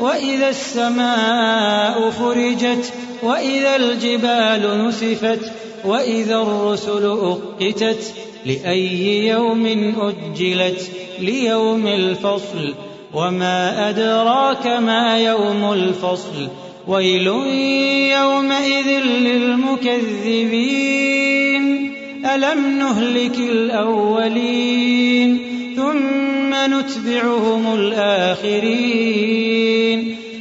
وإذا السماء فرجت وإذا الجبال نسفت وإذا الرسل أقتت لأي يوم أجلت؟ ليوم الفصل. وما أدراك ما يوم الفصل؟ ويل يومئذ للمكذبين. ألم نهلك الأولين؟ ثم نتبعهم الآخرين.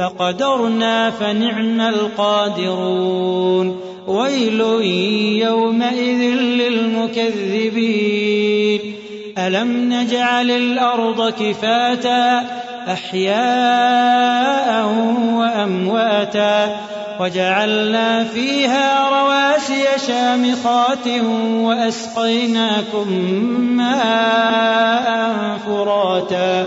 فقدرنا فنعم القادرون. ويل يومئذ للمكذبين. ألم نجعل الأرض كفاتا أحياء وأمواتا وجعلنا فيها رواسي شامخات وأسقيناكم ماء فراتا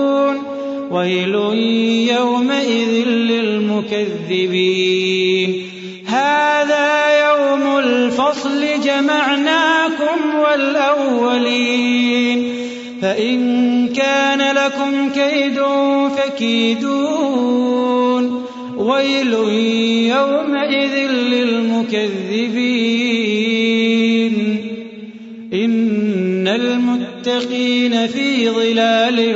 ويل يومئذ للمكذبين. هذا يوم الفصل جمعناكم والأولين. فإن كان لكم كيد فكيدون. ويل يومئذ للمكذبين. إن المتقين في ظلال